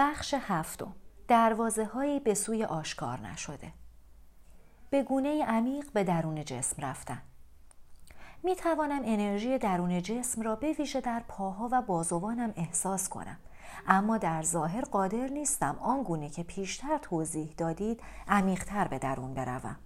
بخش هفتم. دروازه هایی به سوی آشکار نشده. به گونه عمیق به درون جسم رفتن می توانم انرژی درون جسم را به ویژه در پاها و بازوانم احساس کنم. اما در ظاهر قادر نیستم آنگونه که پیشتر توضیح دادید عمیقتر به درون بروم.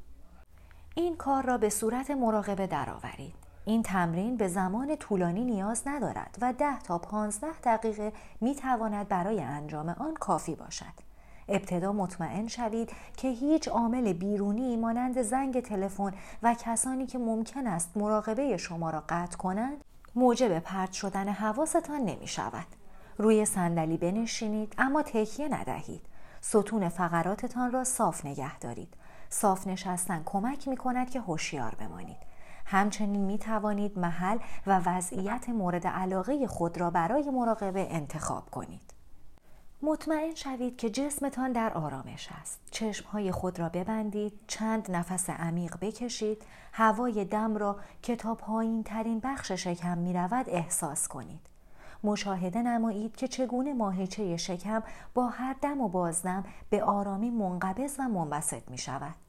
این کار را به صورت مراقبه درآورید. این تمرین به زمان طولانی نیاز ندارد و ده تا پانزده دقیقه می تواند برای انجام آن کافی باشد. ابتدا مطمئن شوید که هیچ عامل بیرونی مانند زنگ تلفن و کسانی که ممکن است مراقبه شما را قطع کنند موجب پرت شدن حواستان نمی شود. روی صندلی بنشینید اما تکیه ندهید. ستون فقراتتان را صاف نگه دارید. صاف نشستن کمک می کند که هوشیار بمانید. همچنین می توانید محل و وضعیت مورد علاقه خود را برای مراقبه انتخاب کنید. مطمئن شوید که جسمتان در آرامش است. چشمهای خود را ببندید، چند نفس عمیق بکشید، هوای دم را که تا پایین ترین بخش شکم می رود احساس کنید. مشاهده نمایید که چگونه ماهیچه شکم با هر دم و بازدم به آرامی منقبض و منبسط می شود.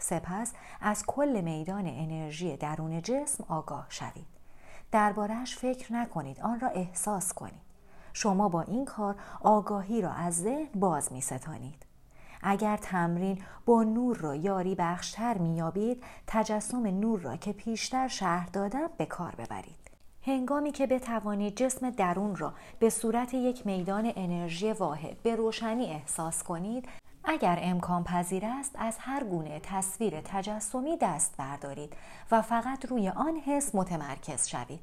سپس از کل میدان انرژی درون جسم آگاه شوید. دربارهش فکر نکنید آن را احساس کنید. شما با این کار آگاهی را از ذهن باز می ستانید. اگر تمرین با نور را یاری بخشتر میابید تجسم نور را که پیشتر شهر دادم به کار ببرید. هنگامی که بتوانید جسم درون را به صورت یک میدان انرژی واحد به روشنی احساس کنید اگر امکان پذیر است از هر گونه تصویر تجسمی دست بردارید و فقط روی آن حس متمرکز شوید.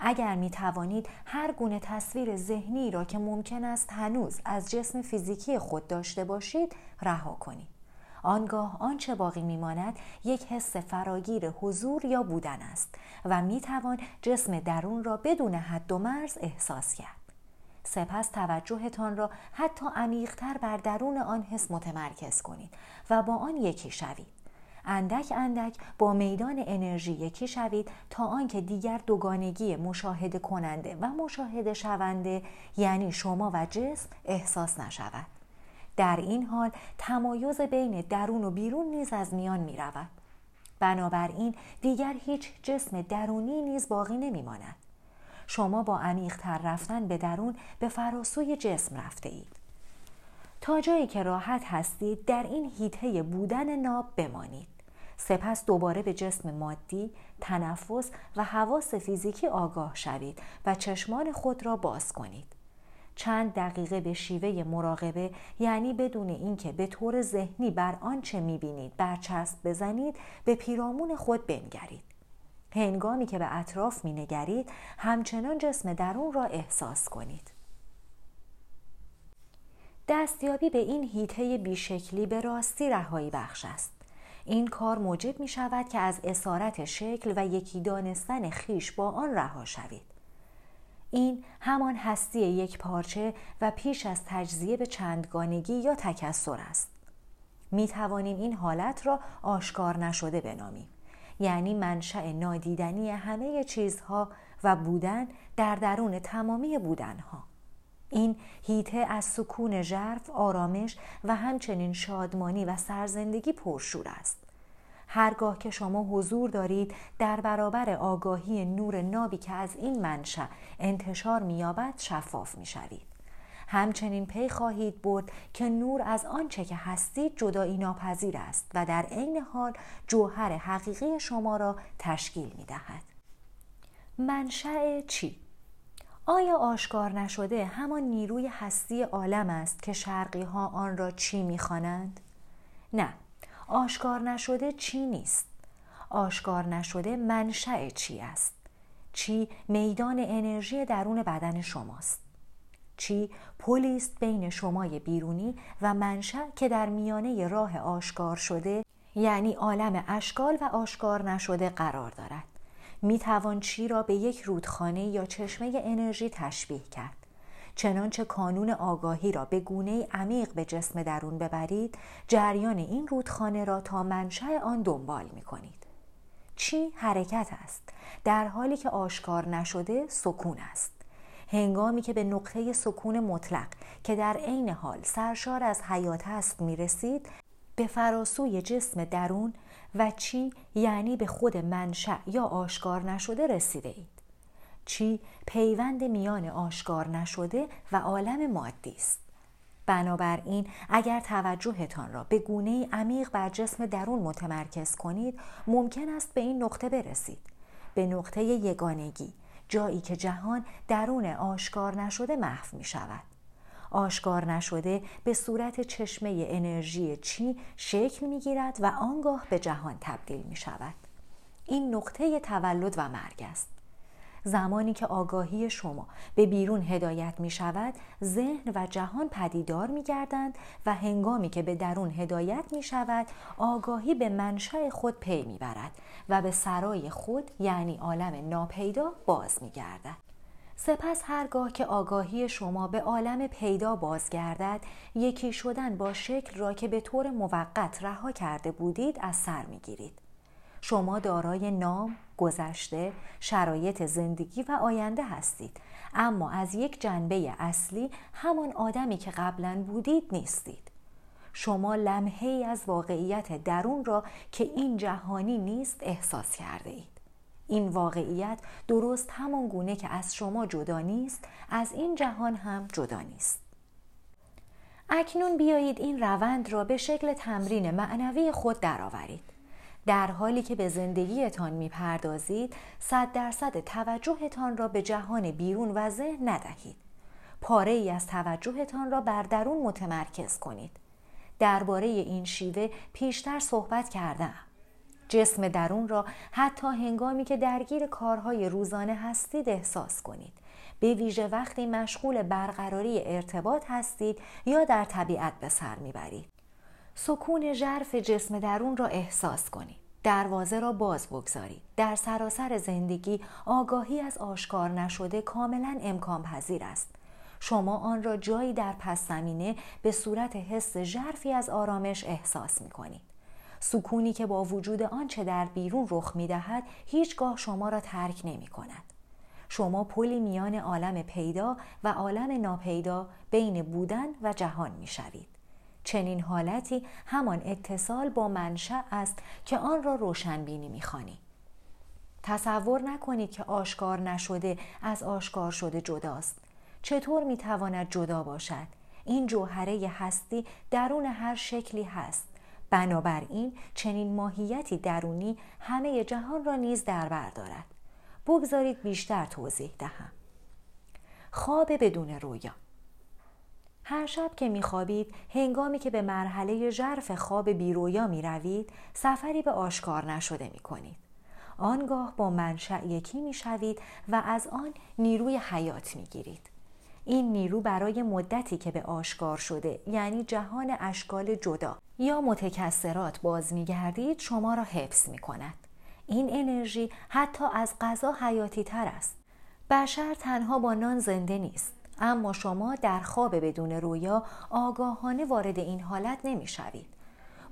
اگر می توانید هر گونه تصویر ذهنی را که ممکن است هنوز از جسم فیزیکی خود داشته باشید رها کنید. آنگاه آنچه باقی میماند یک حس فراگیر حضور یا بودن است و می توان جسم درون را بدون حد و مرز احساس کرد. سپس توجهتان را حتی عمیقتر بر درون آن حس متمرکز کنید و با آن یکی شوید اندک اندک با میدان انرژی یکی شوید تا آنکه دیگر دوگانگی مشاهده کننده و مشاهده شونده یعنی شما و جسم احساس نشود در این حال تمایز بین درون و بیرون نیز از میان می رود. بنابراین دیگر هیچ جسم درونی نیز باقی نمی ماند. شما با عمیقتر رفتن به درون به فراسوی جسم رفته اید. تا جایی که راحت هستید در این هیته بودن ناب بمانید. سپس دوباره به جسم مادی، تنفس و حواس فیزیکی آگاه شوید و چشمان خود را باز کنید. چند دقیقه به شیوه مراقبه یعنی بدون اینکه به طور ذهنی بر آنچه می‌بینید برچسب بزنید به پیرامون خود بنگرید. هنگامی که به اطراف می نگرید همچنان جسم درون را احساس کنید. دستیابی به این هیته بیشکلی به راستی رهایی بخش است. این کار موجب می شود که از اسارت شکل و یکی دانستن خیش با آن رها شوید. این همان هستی یک پارچه و پیش از تجزیه به چندگانگی یا تکسر است. می توانیم این حالت را آشکار نشده بنامیم. یعنی منشأ نادیدنی همه چیزها و بودن در درون تمامی بودنها. این هیته از سکون ژرف آرامش و همچنین شادمانی و سرزندگی پرشور است. هرگاه که شما حضور دارید در برابر آگاهی نور نابی که از این منشأ انتشار مییابد شفاف می‌شوید. همچنین پی خواهید برد که نور از آنچه که هستید جدایی ناپذیر است و در عین حال جوهر حقیقی شما را تشکیل می دهد. منشأ چی؟ آیا آشکار نشده همان نیروی هستی عالم است که شرقی ها آن را چی می‌خوانند؟ نه، آشکار نشده چی نیست. آشکار نشده منشأ چی است. چی میدان انرژی درون بدن شماست. چی پلیست بین شمای بیرونی و منشأ که در میانه راه آشکار شده یعنی عالم اشکال و آشکار نشده قرار دارد. می توان چی را به یک رودخانه یا چشمه انرژی تشبیه کرد. چنانچه کانون آگاهی را به گونه عمیق به جسم درون ببرید جریان این رودخانه را تا منشأ آن دنبال می کنید. چی حرکت است؟ در حالی که آشکار نشده سکون است. هنگامی که به نقطه سکون مطلق که در عین حال سرشار از حیات است می رسید به فراسوی جسم درون و چی یعنی به خود منشأ یا آشکار نشده رسیده اید. چی پیوند میان آشکار نشده و عالم مادی است. بنابراین اگر توجهتان را به گونه عمیق بر جسم درون متمرکز کنید ممکن است به این نقطه برسید به نقطه یگانگی جایی که جهان درون آشکار نشده محو می شود. آشکار نشده به صورت چشمه انرژی چی شکل می گیرد و آنگاه به جهان تبدیل می شود. این نقطه تولد و مرگ است. زمانی که آگاهی شما به بیرون هدایت می شود ذهن و جهان پدیدار می گردند و هنگامی که به درون هدایت می شود آگاهی به منشأ خود پی می برد و به سرای خود یعنی عالم ناپیدا باز می گردد. سپس هرگاه که آگاهی شما به عالم پیدا بازگردد یکی شدن با شکل را که به طور موقت رها کرده بودید از سر می‌گیرید شما دارای نام، گذشته، شرایط زندگی و آینده هستید. اما از یک جنبه اصلی همان آدمی که قبلا بودید نیستید. شما لمحه ای از واقعیت درون را که این جهانی نیست احساس کرده اید این واقعیت درست همان گونه که از شما جدا نیست از این جهان هم جدا نیست. اکنون بیایید این روند را به شکل تمرین معنوی خود درآورید. در حالی که به زندگیتان می پردازید صد درصد توجهتان را به جهان بیرون و ذهن ندهید. پاره ای از توجهتان را بر درون متمرکز کنید. درباره این شیوه پیشتر صحبت کردم. جسم درون را حتی هنگامی که درگیر کارهای روزانه هستید احساس کنید. به ویژه وقتی مشغول برقراری ارتباط هستید یا در طبیعت به سر می‌برید. سکون ژرف جسم درون را احساس کنید. دروازه را باز بگذارید. در سراسر زندگی آگاهی از آشکار نشده کاملا امکان پذیر است. شما آن را جایی در پس زمینه به صورت حس ژرفی از آرامش احساس می کنید. سکونی که با وجود آنچه در بیرون رخ می دهد هیچگاه شما را ترک نمی کند. شما پلی میان عالم پیدا و عالم ناپیدا بین بودن و جهان می شوید. چنین حالتی همان اتصال با منشأ است که آن را روشنبینی می‌خوانی. تصور نکنید که آشکار نشده از آشکار شده جداست. چطور می‌تواند جدا باشد؟ این جوهره هستی درون هر شکلی هست. بنابراین چنین ماهیتی درونی همه جهان را نیز در بر دارد. بگذارید بیشتر توضیح دهم. خواب بدون رویا. هر شب که میخوابید هنگامی که به مرحله ژرف خواب بیرویا می روید سفری به آشکار نشده می کنید. آنگاه با منشأ یکی می شوید و از آن نیروی حیات می گیرید. این نیرو برای مدتی که به آشکار شده یعنی جهان اشکال جدا یا متکسرات باز می گردید شما را حفظ می کند. این انرژی حتی از غذا حیاتی تر است. بشر تنها با نان زنده نیست. اما شما در خواب بدون رویا آگاهانه وارد این حالت نمی‌شوید.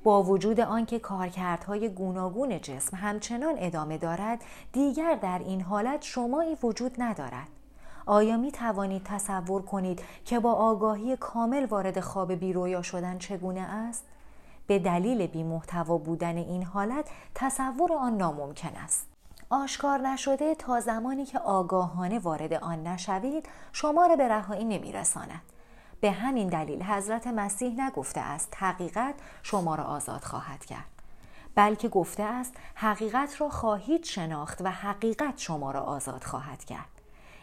با وجود آنکه کارکردهای گوناگون جسم همچنان ادامه دارد دیگر در این حالت شمایی وجود ندارد آیا می توانید تصور کنید که با آگاهی کامل وارد خواب بیرویا شدن چگونه است؟ به دلیل بی محتوا بودن این حالت تصور آن ناممکن است. آشکار نشده تا زمانی که آگاهانه وارد آن نشوید شما را به رهایی نمیرساند. به همین دلیل حضرت مسیح نگفته است حقیقت شما را آزاد خواهد کرد. بلکه گفته است حقیقت را خواهید شناخت و حقیقت شما را آزاد خواهد کرد.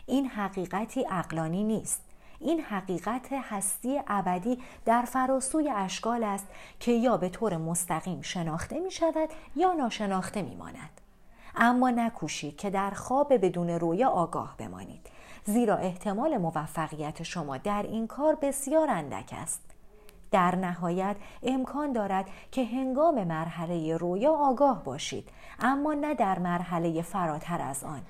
این حقیقتی اقلانی نیست. این حقیقت هستی ابدی در فراسوی اشکال است که یا به طور مستقیم شناخته می شود یا ناشناخته می ماند. اما نکوشید که در خواب بدون رویا آگاه بمانید. زیرا احتمال موفقیت شما در این کار بسیار اندک است. در نهایت امکان دارد که هنگام مرحله رویا آگاه باشید اما نه در مرحله فراتر از آن.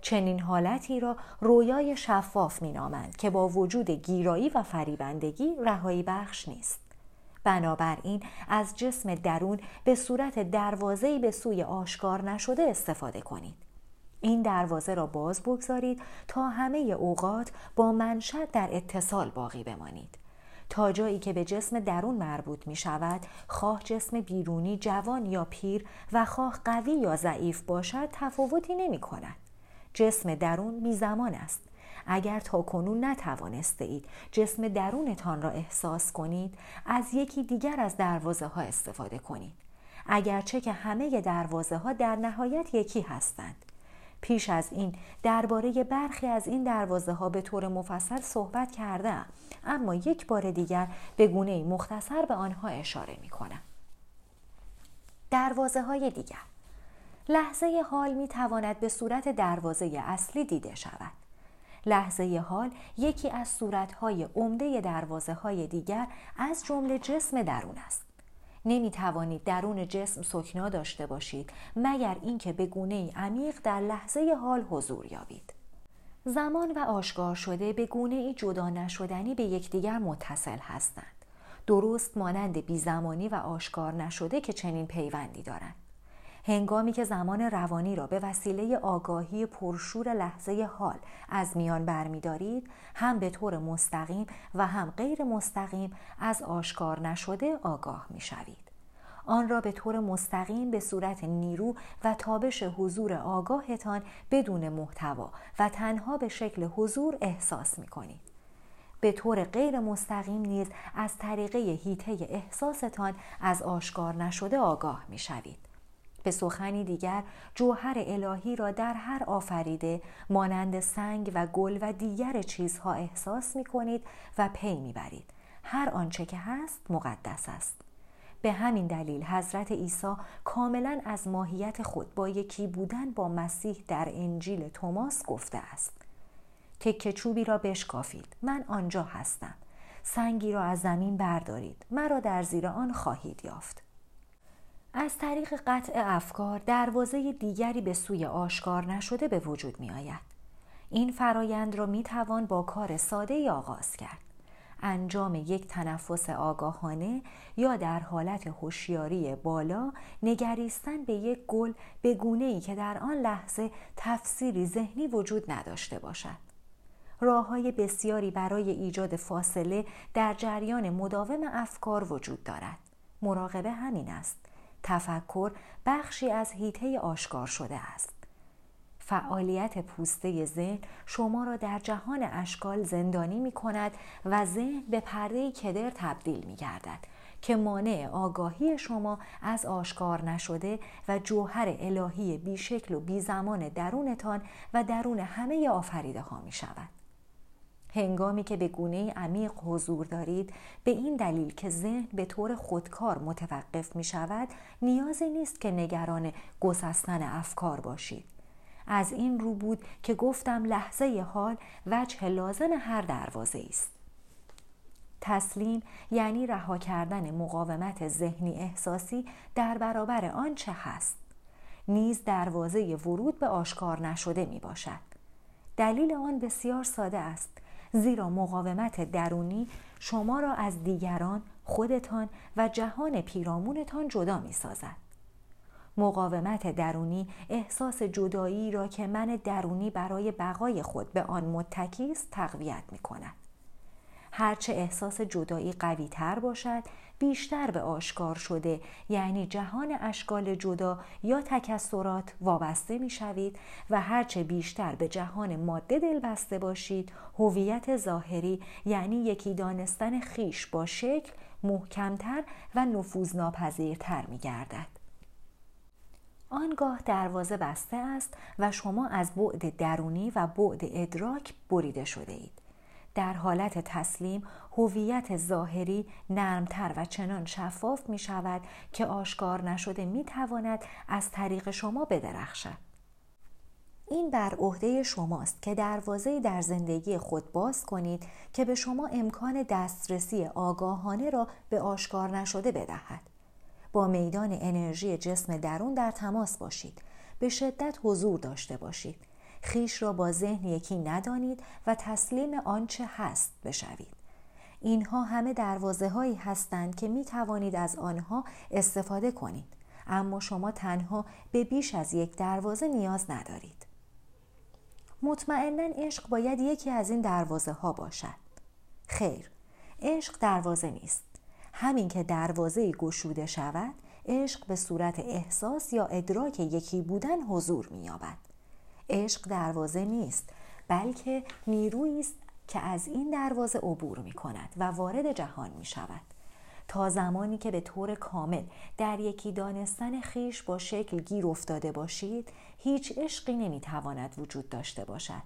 چنین حالتی را رویای شفاف می نامند که با وجود گیرایی و فریبندگی رهایی بخش نیست. بنابراین از جسم درون به صورت دروازه‌ای به سوی آشکار نشده استفاده کنید. این دروازه را باز بگذارید تا همه اوقات با منشد در اتصال باقی بمانید. تا جایی که به جسم درون مربوط می شود خواه جسم بیرونی جوان یا پیر و خواه قوی یا ضعیف باشد تفاوتی نمی کند. جسم درون می زمان است اگر تا کنون نتوانسته اید جسم درونتان را احساس کنید از یکی دیگر از دروازه ها استفاده کنید اگرچه که همه دروازه ها در نهایت یکی هستند پیش از این درباره برخی از این دروازه ها به طور مفصل صحبت کردم اما یک بار دیگر به گونه مختصر به آنها اشاره می کنم. دروازه های دیگر لحظه حال می تواند به صورت دروازه اصلی دیده شود. لحظه حال یکی از صورتهای عمده دروازه های دیگر از جمله جسم درون است. نمی توانید درون جسم سکنا داشته باشید مگر اینکه به گونه عمیق در لحظه حال حضور یابید. زمان و آشکار شده به گونه ای جدا نشدنی به یکدیگر متصل هستند. درست مانند بیزمانی و آشکار نشده که چنین پیوندی دارند. هنگامی که زمان روانی را به وسیله آگاهی پرشور لحظه حال از میان برمیدارید هم به طور مستقیم و هم غیر مستقیم از آشکار نشده آگاه می‌شوید آن را به طور مستقیم به صورت نیرو و تابش حضور آگاهتان بدون محتوا و تنها به شکل حضور احساس می کنید. به طور غیر مستقیم نیز از طریقه هیته احساستان از آشکار نشده آگاه می شوید. به سخنی دیگر جوهر الهی را در هر آفریده مانند سنگ و گل و دیگر چیزها احساس می کنید و پی می برید. هر آنچه که هست مقدس است. به همین دلیل حضرت عیسی کاملا از ماهیت خود با یکی بودن با مسیح در انجیل توماس گفته است. تکه چوبی را بشکافید من آنجا هستم. سنگی را از زمین بردارید مرا در زیر آن خواهید یافت. از طریق قطع افکار دروازه دیگری به سوی آشکار نشده به وجود می آید. این فرایند را می توان با کار ساده آغاز کرد. انجام یک تنفس آگاهانه یا در حالت هوشیاری بالا نگریستن به یک گل به گونه ای که در آن لحظه تفسیری ذهنی وجود نداشته باشد. راه های بسیاری برای ایجاد فاصله در جریان مداوم افکار وجود دارد. مراقبه همین است. تفکر بخشی از هیته آشکار شده است. فعالیت پوسته ذهن شما را در جهان اشکال زندانی می کند و ذهن به پرده کدر تبدیل می گردد که مانع آگاهی شما از آشکار نشده و جوهر الهی بیشکل و بی زمان درونتان و درون همه آفریده ها می شود. هنگامی که به گونه عمیق حضور دارید به این دلیل که ذهن به طور خودکار متوقف می شود نیازی نیست که نگران گسستن افکار باشید. از این رو بود که گفتم لحظه حال وجه لازم هر دروازه است. تسلیم یعنی رها کردن مقاومت ذهنی احساسی در برابر آنچه هست. نیز دروازه ورود به آشکار نشده می باشد. دلیل آن بسیار ساده است زیرا مقاومت درونی شما را از دیگران خودتان و جهان پیرامونتان جدا می سازد. مقاومت درونی احساس جدایی را که من درونی برای بقای خود به آن متکی است تقویت می کند. هرچه احساس جدایی قوی تر باشد بیشتر به آشکار شده یعنی جهان اشکال جدا یا تکسرات وابسته می شوید و هرچه بیشتر به جهان ماده دل بسته باشید هویت ظاهری یعنی یکی دانستن خیش با شکل محکمتر و نفوذناپذیرتر می گردد. آنگاه دروازه بسته است و شما از بعد درونی و بعد ادراک بریده شده اید. در حالت تسلیم هویت ظاهری نرمتر و چنان شفاف می شود که آشکار نشده می تواند از طریق شما بدرخشد. این بر عهده شماست که دروازه در زندگی خود باز کنید که به شما امکان دسترسی آگاهانه را به آشکار نشده بدهد. با میدان انرژی جسم درون در تماس باشید. به شدت حضور داشته باشید. خیش را با ذهن یکی ندانید و تسلیم آنچه هست بشوید. اینها همه دروازه هایی هستند که می توانید از آنها استفاده کنید. اما شما تنها به بیش از یک دروازه نیاز ندارید. مطمئنا عشق باید یکی از این دروازه ها باشد خیر عشق دروازه نیست همین که دروازه گشوده شود عشق به صورت احساس یا ادراک یکی بودن حضور مییابد عشق دروازه نیست بلکه نیرویی است که از این دروازه عبور می کند و وارد جهان می شود تا زمانی که به طور کامل در یکی دانستن خیش با شکل گیر افتاده باشید هیچ عشقی نمی‌تواند وجود داشته باشد.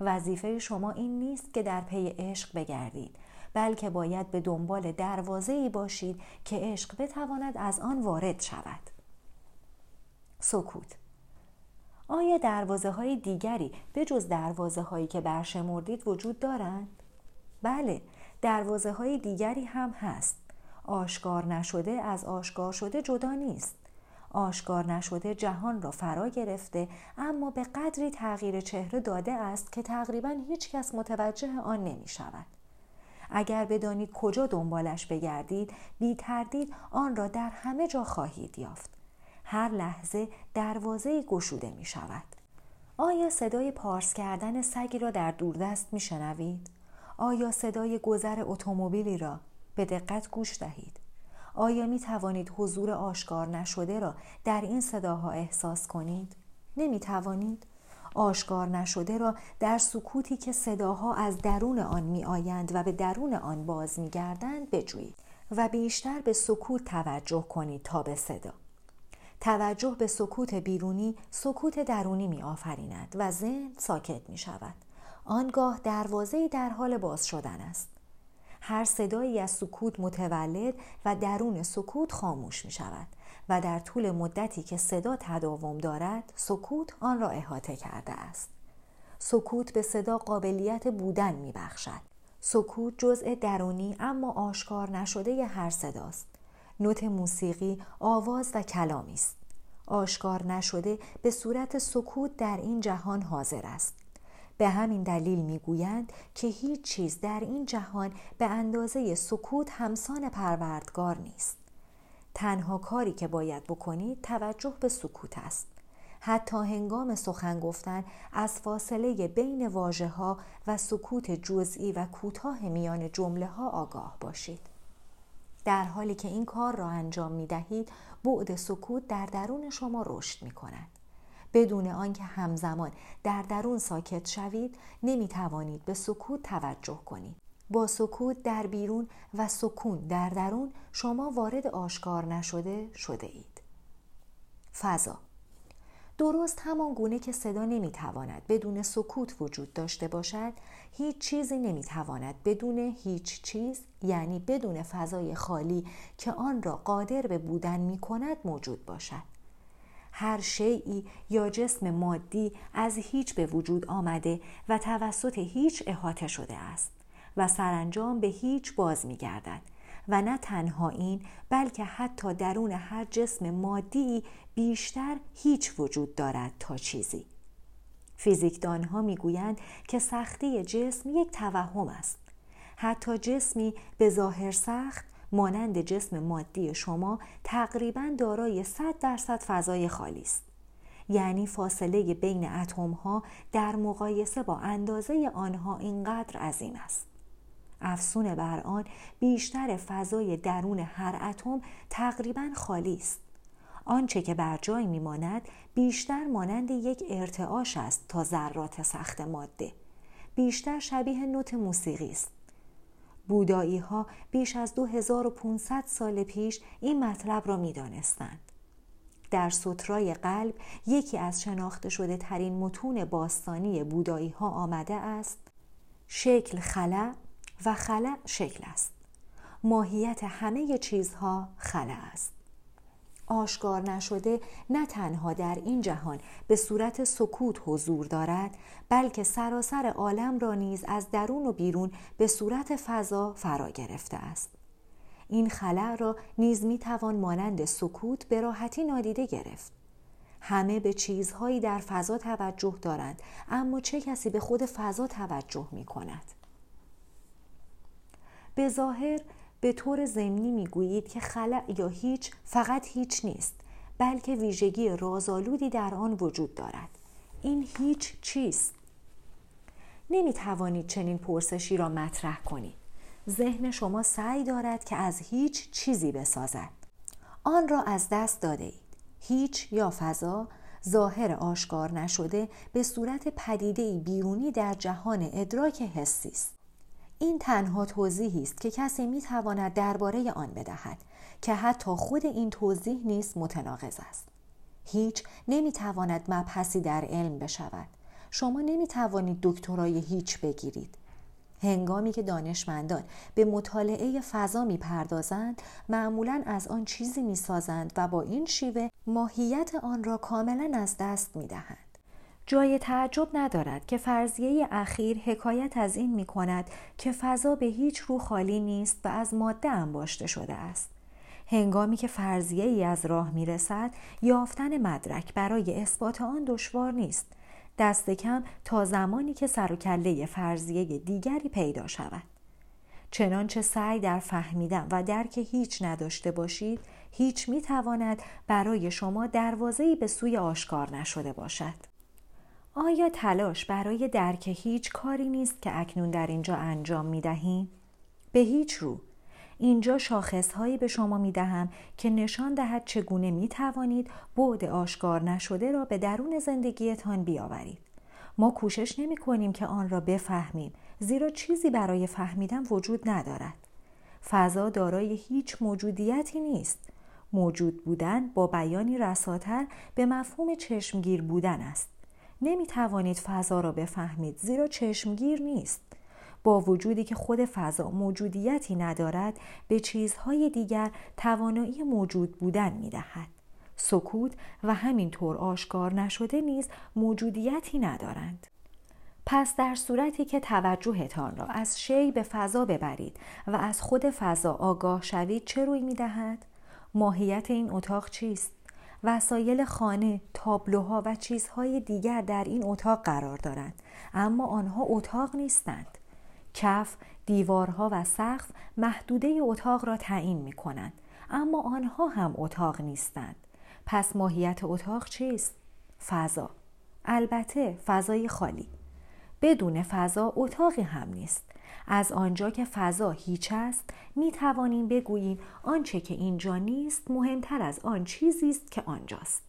وظیفه شما این نیست که در پی عشق بگردید بلکه باید به دنبال دروازه ای باشید که عشق بتواند از آن وارد شود. سکوت آیا دروازه های دیگری به جز دروازه هایی که برشمردید وجود دارند؟ بله دروازه های دیگری هم هست آشکار نشده از آشکار شده جدا نیست آشکار نشده جهان را فرا گرفته اما به قدری تغییر چهره داده است که تقریبا هیچ کس متوجه آن نمی شود. اگر بدانید کجا دنبالش بگردید بی تردید آن را در همه جا خواهید یافت. هر لحظه دروازه گشوده می شود. آیا صدای پارس کردن سگی را در دوردست می شنوید؟ آیا صدای گذر اتومبیلی را به دقت گوش دهید؟ آیا می توانید حضور آشکار نشده را در این صداها احساس کنید؟ نمی توانید؟ آشکار نشده را در سکوتی که صداها از درون آن می آیند و به درون آن باز می گردند بجویید و بیشتر به سکوت توجه کنید تا به صدا. توجه به سکوت بیرونی سکوت درونی می آفریند و ذهن ساکت می شود. آنگاه دروازه در حال باز شدن است. هر صدایی از سکوت متولد و درون سکوت خاموش می شود و در طول مدتی که صدا تداوم دارد سکوت آن را احاطه کرده است. سکوت به صدا قابلیت بودن می بخشد. سکوت جزء درونی اما آشکار نشده هر صداست. نوت موسیقی آواز و کلامی است. آشکار نشده به صورت سکوت در این جهان حاضر است. به همین دلیل می‌گویند که هیچ چیز در این جهان به اندازه سکوت همسان پروردگار نیست. تنها کاری که باید بکنید توجه به سکوت است. حتی هنگام سخن گفتن از فاصله بین واژه ها و سکوت جزئی و کوتاه میان جمله ها آگاه باشید. در حالی که این کار را انجام می دهید بعد سکوت در درون شما رشد می کند. بدون آنکه همزمان در درون ساکت شوید نمی توانید به سکوت توجه کنید. با سکوت در بیرون و سکون در درون شما وارد آشکار نشده شده اید. فضا درست همان گونه که صدا نمی‌تواند بدون سکوت وجود داشته باشد هیچ چیزی نمی‌تواند بدون هیچ چیز یعنی بدون فضای خالی که آن را قادر به بودن می کند موجود باشد. هر شیعی یا جسم مادی از هیچ به وجود آمده و توسط هیچ احاطه شده است و سرانجام به هیچ باز می گردد و نه تنها این بلکه حتی درون هر جسم مادی بیشتر هیچ وجود دارد تا چیزی. فیزیکدان ها می‌گویند که سختی جسم یک توهم است. حتی جسمی به ظاهر سخت مانند جسم مادی شما تقریبا دارای 100 درصد فضای خالی است. یعنی فاصله بین اتم ها در مقایسه با اندازه آنها اینقدر عظیم است. افسون بر آن بیشتر فضای درون هر اتم تقریبا خالی است. آنچه که بر جای میماند بیشتر مانند یک ارتعاش است تا ذرات سخت ماده. بیشتر شبیه نوت موسیقی است. بودایی ها بیش از 2500 سال پیش این مطلب را می دانستند. در سطرای قلب یکی از شناخته شده ترین متون باستانی بودایی ها آمده است. شکل خلا و خلا شکل است. ماهیت همه چیزها خلا است. آشکار نشده نه تنها در این جهان به صورت سکوت حضور دارد بلکه سراسر عالم را نیز از درون و بیرون به صورت فضا فرا گرفته است. این خلع را نیز می توان مانند سکوت به راحتی نادیده گرفت. همه به چیزهایی در فضا توجه دارند اما چه کسی به خود فضا توجه می کند؟ به ظاهر به طور ضمنی می‌گویید که خلع یا هیچ فقط هیچ نیست بلکه ویژگی رازآلودی در آن وجود دارد این هیچ چیست نمی توانید چنین پرسشی را مطرح کنید. ذهن شما سعی دارد که از هیچ چیزی بسازد. آن را از دست داده اید. هیچ یا فضا ظاهر آشکار نشده به صورت پدیده بیرونی در جهان ادراک حسی است. این تنها توضیحی است که کسی می تواند درباره آن بدهد که حتی خود این توضیح نیست متناقض است. هیچ نمی تواند مبحثی در علم بشود. شما نمی توانید دکترای هیچ بگیرید. هنگامی که دانشمندان به مطالعه فضا می پردازند معمولا از آن چیزی می سازند و با این شیوه ماهیت آن را کاملا از دست می دهند. جای تعجب ندارد که فرضیه اخیر حکایت از این می کند که فضا به هیچ رو خالی نیست و از ماده انباشته شده است. هنگامی که فرضیه ای از راه می رسد، یافتن مدرک برای اثبات آن دشوار نیست. دست کم تا زمانی که سر و کله فرضیه دیگری پیدا شود. چنانچه سعی در فهمیدن و درک هیچ نداشته باشید، هیچ می تواند برای شما دروازه‌ای به سوی آشکار نشده باشد. آیا تلاش برای درک هیچ کاری نیست که اکنون در اینجا انجام می دهیم؟ به هیچ رو اینجا شاخصهایی به شما می دهم که نشان دهد چگونه می توانید بعد آشکار نشده را به درون زندگیتان بیاورید. ما کوشش نمی کنیم که آن را بفهمیم زیرا چیزی برای فهمیدن وجود ندارد. فضا دارای هیچ موجودیتی نیست. موجود بودن با بیانی رساتر به مفهوم چشمگیر بودن است. نمی توانید فضا را بفهمید زیرا چشمگیر نیست. با وجودی که خود فضا موجودیتی ندارد به چیزهای دیگر توانایی موجود بودن می دهد. سکوت و همینطور آشکار نشده نیز موجودیتی ندارند. پس در صورتی که توجهتان را از شی به فضا ببرید و از خود فضا آگاه شوید چه روی می دهد؟ ماهیت این اتاق چیست؟ وسایل خانه، تابلوها و چیزهای دیگر در این اتاق قرار دارند اما آنها اتاق نیستند. کف، دیوارها و سقف محدوده اتاق را تعیین می کنند اما آنها هم اتاق نیستند پس ماهیت اتاق چیست؟ فضا البته فضای خالی بدون فضا اتاقی هم نیست از آنجا که فضا هیچ است می توانیم بگوییم آنچه که اینجا نیست مهمتر از آن چیزی است که آنجاست.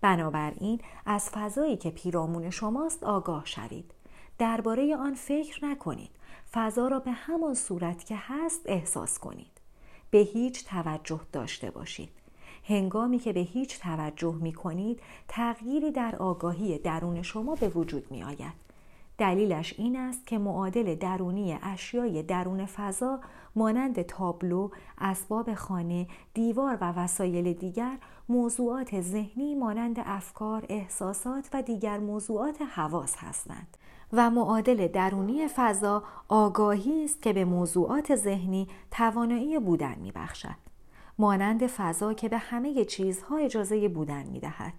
بنابراین از فضایی که پیرامون شماست آگاه شوید. درباره آن فکر نکنید. فضا را به همان صورت که هست احساس کنید. به هیچ توجه داشته باشید. هنگامی که به هیچ توجه می کنید تغییری در آگاهی درون شما به وجود می آید دلیلش این است که معادل درونی اشیای درون فضا مانند تابلو، اسباب خانه، دیوار و وسایل دیگر موضوعات ذهنی مانند افکار، احساسات و دیگر موضوعات حواس هستند. و معادل درونی فضا آگاهی است که به موضوعات ذهنی توانایی بودن میبخشد مانند فضا که به همه چیزها اجازه بودن می‌دهد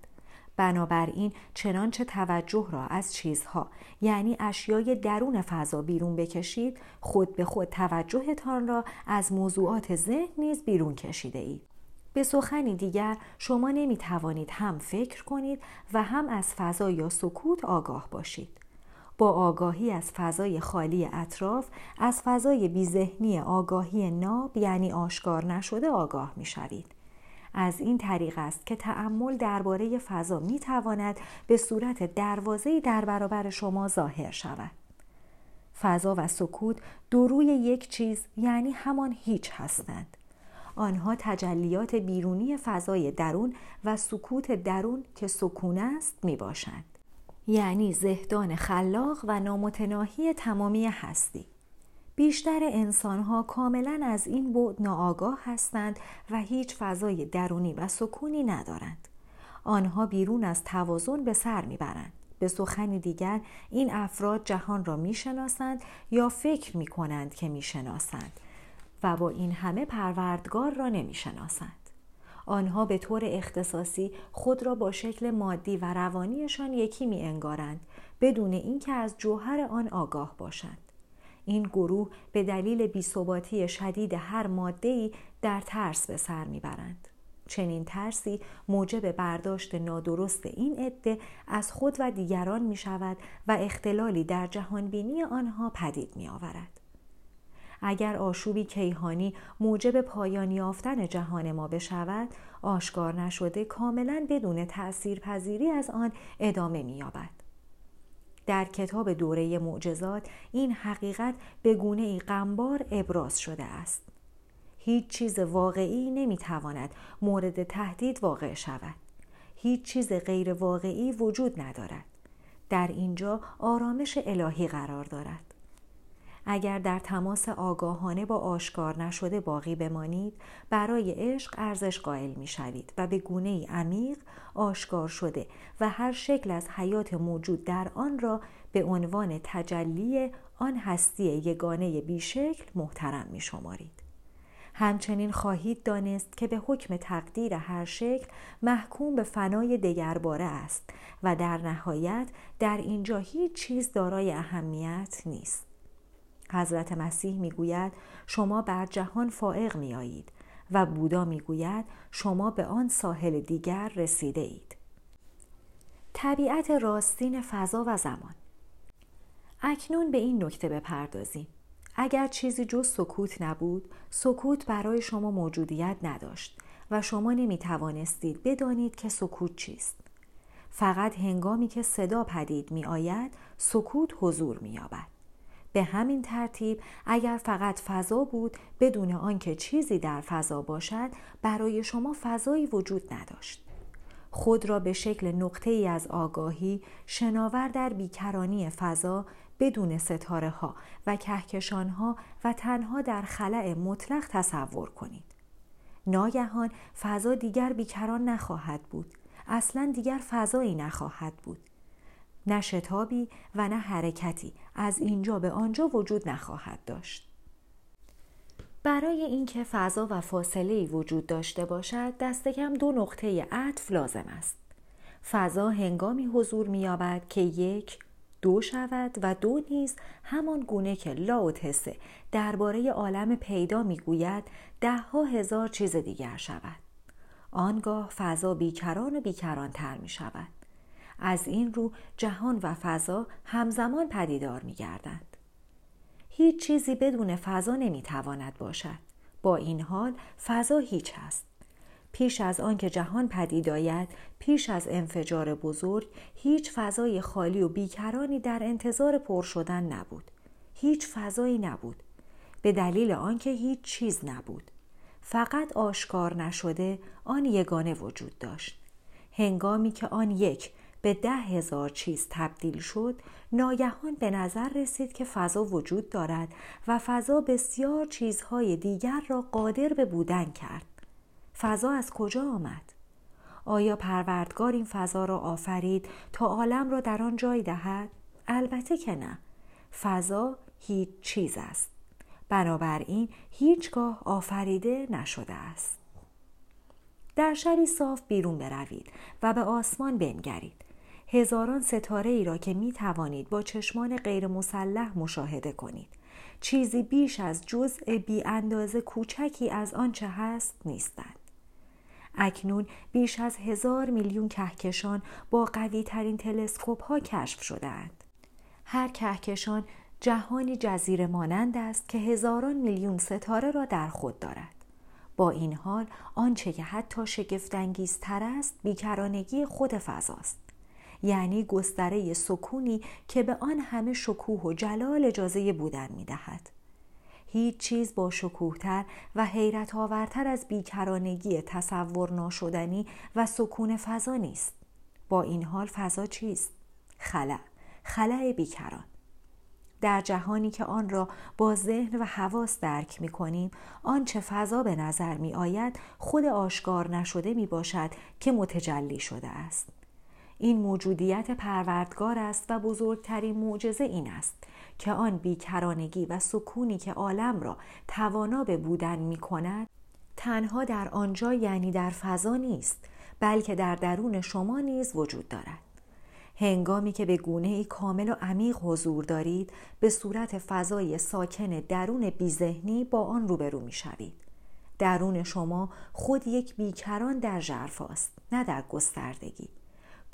بنابراین چنانچه توجه را از چیزها یعنی اشیای درون فضا بیرون بکشید خود به خود توجهتان را از موضوعات ذهن نیز بیرون کشیده اید به سخنی دیگر شما نمی توانید هم فکر کنید و هم از فضا یا سکوت آگاه باشید با آگاهی از فضای خالی اطراف از فضای بیذهنی آگاهی ناب یعنی آشکار نشده آگاه می شوید. از این طریق است که تأمل درباره فضا می تواند به صورت دروازه در برابر شما ظاهر شود. فضا و سکوت دو روی یک چیز یعنی همان هیچ هستند. آنها تجلیات بیرونی فضای درون و سکوت درون که سکون است می باشند. یعنی زهدان خلاق و نامتناهی تمامی هستی بیشتر انسانها کاملا از این بود ناآگاه هستند و هیچ فضای درونی و سکونی ندارند. آنها بیرون از توازن به سر می‌برند. به سخنی دیگر این افراد جهان را می‌شناسند یا فکر می کنند که می‌شناسند و با این همه پروردگار را نمی‌شناسند. آنها به طور اختصاصی خود را با شکل مادی و روانیشان یکی می انگارند بدون اینکه از جوهر آن آگاه باشند. این گروه به دلیل بیثباتی شدید هر ماده‌ای در ترس به سر می‌برند. چنین ترسی موجب برداشت نادرست این عده از خود و دیگران می شود و اختلالی در جهانبینی آنها پدید می آورد. اگر آشوبی کیهانی موجب پایان یافتن جهان ما بشود آشکار نشده کاملا بدون تأثیر پذیری از آن ادامه می‌یابد. در کتاب دوره معجزات این حقیقت به گونه ای غمبار ابراز شده است. هیچ چیز واقعی نمی‌تواند مورد تهدید واقع شود. هیچ چیز غیر واقعی وجود ندارد. در اینجا آرامش الهی قرار دارد. اگر در تماس آگاهانه با آشکار نشده باقی بمانید برای عشق ارزش قائل می شوید و به گونه ای عمیق آشکار شده و هر شکل از حیات موجود در آن را به عنوان تجلی آن هستی یگانه بیشکل محترم می شمارید. همچنین خواهید دانست که به حکم تقدیر هر شکل محکوم به فنای دگرباره است و در نهایت در اینجا هیچ چیز دارای اهمیت نیست. حضرت مسیح می‌گوید شما بر جهان فائق میآیید و بودا می‌گوید شما به آن ساحل دیگر رسیده اید. طبیعت راستین فضا و زمان اکنون به این نکته بپردازیم. اگر چیزی جز سکوت نبود، سکوت برای شما موجودیت نداشت و شما نمی توانستید بدانید که سکوت چیست. فقط هنگامی که صدا پدید می آید، سکوت حضور می یابد. به همین ترتیب اگر فقط فضا بود بدون آنکه چیزی در فضا باشد برای شما فضایی وجود نداشت خود را به شکل نقطه ای از آگاهی شناور در بیکرانی فضا بدون ستاره ها و کهکشان ها و تنها در خلع مطلق تصور کنید. ناگهان فضا دیگر بیکران نخواهد بود. اصلا دیگر فضایی نخواهد بود. نه شتابی و نه حرکتی از اینجا به آنجا وجود نخواهد داشت. برای اینکه فضا و فاصله وجود داشته باشد دست کم دو نقطه عطف لازم است. فضا هنگامی حضور می‌یابد که یک دو شود و دو نیز همان گونه که لاوتسه درباره عالم پیدا می‌گوید ده ها هزار چیز دیگر شود. آنگاه فضا بیکران و بیکران تر می شود. از این رو جهان و فضا همزمان پدیدار می گردند. هیچ چیزی بدون فضا نمی تواند باشد. با این حال فضا هیچ است. پیش از آنکه جهان پدید آید پیش از انفجار بزرگ هیچ فضای خالی و بیکرانی در انتظار پر شدن نبود هیچ فضایی نبود به دلیل آنکه هیچ چیز نبود فقط آشکار نشده آن یگانه وجود داشت هنگامی که آن یک به ده هزار چیز تبدیل شد ناگهان به نظر رسید که فضا وجود دارد و فضا بسیار چیزهای دیگر را قادر به بودن کرد. فضا از کجا آمد؟ آیا پروردگار این فضا را آفرید تا عالم را در آن جای دهد؟ البته که نه. فضا هیچ چیز است. بنابراین هیچگاه آفریده نشده است. در شبی صاف بیرون بروید و به آسمان بنگرید. هزاران ستاره ای را که می توانید با چشمان غیر مسلح مشاهده کنید. چیزی بیش از جزء بی اندازه کوچکی از آنچه هست نیستند. اکنون بیش از هزار میلیون کهکشان با قوی ترین تلسکوپ ها کشف شدهاند. هر کهکشان جهانی جزیره مانند است که هزاران میلیون ستاره را در خود دارد. با این حال آنچه که حتی شگفتانگیزتر است بیکرانگی خود فضاست. یعنی گستره سکونی که به آن همه شکوه و جلال اجازه بودن می دهد. هیچ چیز با شکوهتر و حیرت آورتر از بیکرانگی تصور ناشدنی و سکون فضا نیست. با این حال فضا چیست؟ خلع، خلع بیکران. در جهانی که آن را با ذهن و حواس درک می کنیم آنچه فضا به نظر می آید خود آشکار نشده می باشد که متجلی شده است این موجودیت پروردگار است و بزرگترین معجزه این است که آن بیکرانگی و سکونی که عالم را توانا به بودن می کند تنها در آنجا یعنی در فضا نیست بلکه در درون شما نیز وجود دارد هنگامی که به گونه ای کامل و عمیق حضور دارید به صورت فضای ساکن درون بیذهنی با آن روبرو می شوید. درون شما خود یک بیکران در ژرفاست نه در گستردگی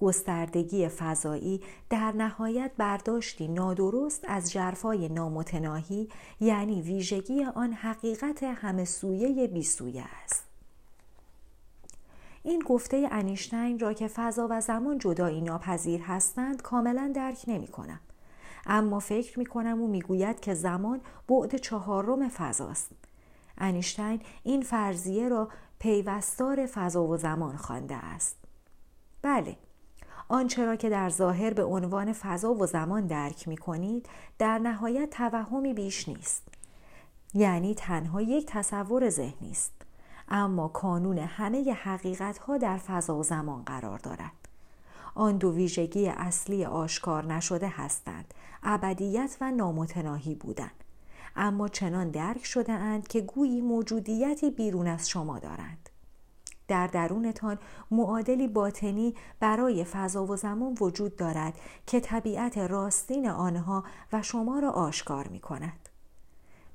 گستردگی فضایی در نهایت برداشتی نادرست از جرفای نامتناهی یعنی ویژگی آن حقیقت همه سویه بی سویه است این گفته انیشتین را که فضا و زمان جدایی ناپذیر هستند کاملا درک نمی کنم. اما فکر می کنم او می‌گوید که زمان بعد چهارم فضاست. انیشتین این فرضیه را پیوستار فضا و زمان خوانده است. بله، آنچه را که در ظاهر به عنوان فضا و زمان درک می کنید در نهایت توهمی بیش نیست. یعنی تنها یک تصور ذهنی است. اما کانون همه حقیقت ها در فضا و زمان قرار دارد. آن دو ویژگی اصلی آشکار نشده هستند ابدیت و نامتناهی بودن اما چنان درک شده اند که گویی موجودیتی بیرون از شما دارند در درونتان معادلی باطنی برای فضا و زمان وجود دارد که طبیعت راستین آنها و شما را آشکار می کند.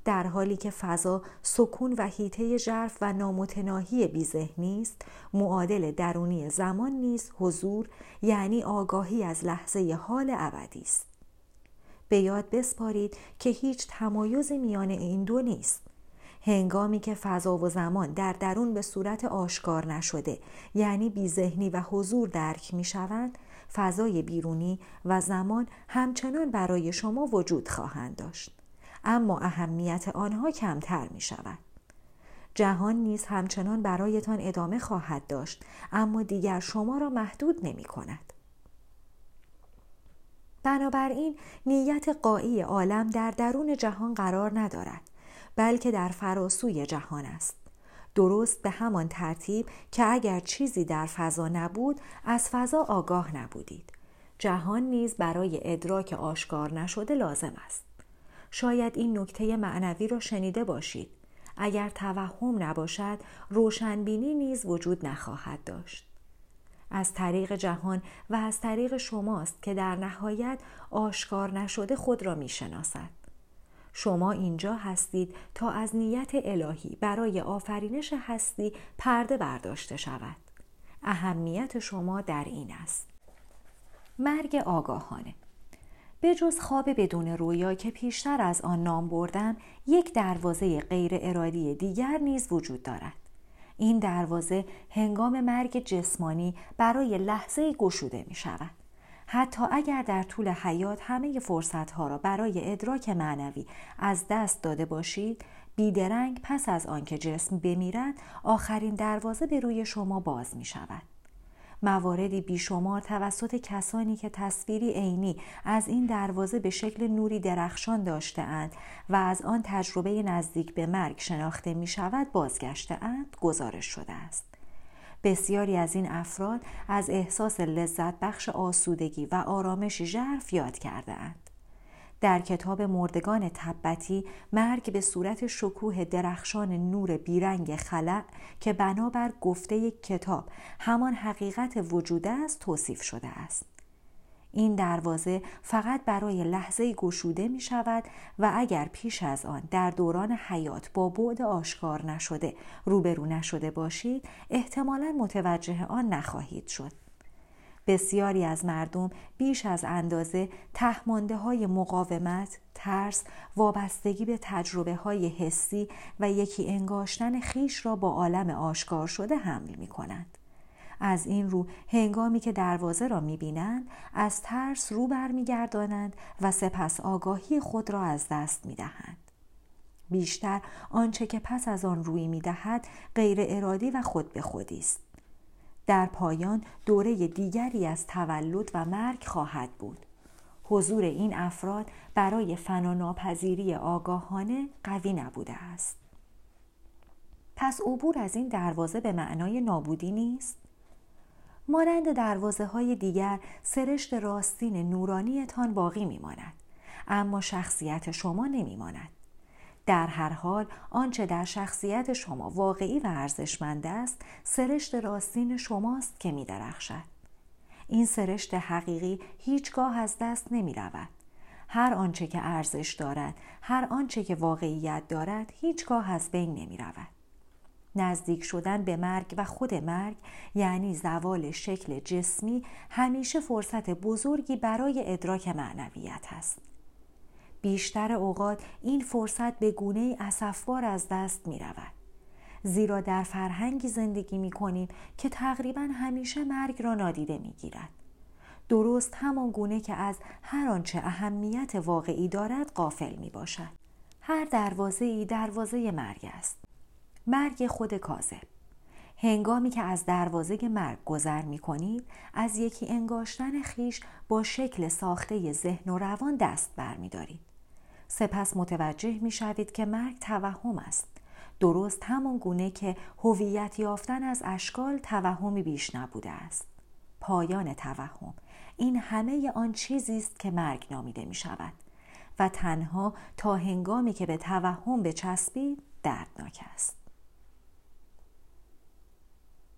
در حالی که فضا سکون و هیته ژرف و نامتناهی بیذهنی است معادل درونی زمان نیز حضور یعنی آگاهی از لحظه حال ابدی است به یاد بسپارید که هیچ تمایزی میان این دو نیست هنگامی که فضا و زمان در درون به صورت آشکار نشده یعنی بیذهنی و حضور درک می شوند فضای بیرونی و زمان همچنان برای شما وجود خواهند داشت اما اهمیت آنها کمتر می شود. جهان نیز همچنان برایتان ادامه خواهد داشت اما دیگر شما را محدود نمی کند. بنابراین نیت قایی عالم در درون جهان قرار ندارد بلکه در فراسوی جهان است. درست به همان ترتیب که اگر چیزی در فضا نبود از فضا آگاه نبودید. جهان نیز برای ادراک آشکار نشده لازم است. شاید این نکته معنوی را شنیده باشید. اگر توهم نباشد روشنبینی نیز وجود نخواهد داشت. از طریق جهان و از طریق شماست که در نهایت آشکار نشده خود را می‌شناسد. شما اینجا هستید تا از نیت الهی برای آفرینش هستی پرده برداشته شود. اهمیت شما در این است. مرگ آگاهانه. به جز خواب بدون رویا که پیشتر از آن نام بردم یک دروازه غیر ارادی دیگر نیز وجود دارد. این دروازه هنگام مرگ جسمانی برای لحظه گشوده می شود حتی اگر در طول حیات همه فرصت ها را برای ادراک معنوی از دست داده باشید بیدرنگ پس از آنکه جسم بمیرد آخرین دروازه به روی شما باز می شود مواردی بیشمار توسط کسانی که تصویری عینی از این دروازه به شکل نوری درخشان داشته و از آن تجربه نزدیک به مرگ شناخته می شود بازگشته اند گزارش شده است. بسیاری از این افراد از احساس لذت بخش آسودگی و آرامش ژرف یاد کرده اند. در کتاب مردگان تبتی مرگ به صورت شکوه درخشان نور بیرنگ خلع که بنابر گفته کتاب همان حقیقت وجود است توصیف شده است. این دروازه فقط برای لحظه گشوده می شود و اگر پیش از آن در دوران حیات با بعد آشکار نشده روبرو نشده باشید احتمالا متوجه آن نخواهید شد. بسیاری از مردم بیش از اندازه تهمانده های مقاومت، ترس، وابستگی به تجربه های حسی و یکی انگاشتن خیش را با عالم آشکار شده حمل می کنند. از این رو هنگامی که دروازه را می بینند از ترس رو برمیگردانند و سپس آگاهی خود را از دست می دهند. بیشتر آنچه که پس از آن روی می دهد غیر ارادی و خود به خودی است. در پایان دوره دیگری از تولد و مرگ خواهد بود. حضور این افراد برای فناناپذیری آگاهانه قوی نبوده است. پس عبور از این دروازه به معنای نابودی نیست؟ مانند دروازه های دیگر سرشت راستین نورانیتان باقی میماند اما شخصیت شما نمیماند در هر حال آنچه در شخصیت شما واقعی و ارزشمند است سرشت راستین شماست که می درخشد. این سرشت حقیقی هیچگاه از دست نمی رود. هر آنچه که ارزش دارد هر آنچه که واقعیت دارد هیچگاه از بین نمی رود. نزدیک شدن به مرگ و خود مرگ یعنی زوال شکل جسمی همیشه فرصت بزرگی برای ادراک معنویت است. بیشتر اوقات این فرصت به گونه اسفبار از دست می رود. زیرا در فرهنگی زندگی می کنیم که تقریبا همیشه مرگ را نادیده می گیرد. درست همان گونه که از هر آنچه اهمیت واقعی دارد قافل می باشد. هر دروازه ای دروازه مرگ است. مرگ خود کاذب. هنگامی که از دروازه مرگ گذر می کنید از یکی انگاشتن خیش با شکل ساخته ذهن و روان دست برمیدارید. سپس متوجه می شوید که مرگ توهم است. درست همان گونه که هویت یافتن از اشکال توهمی بیش نبوده است. پایان توهم این همه آن چیزی است که مرگ نامیده می شود و تنها تا هنگامی که به توهم بچسبید دردناک است.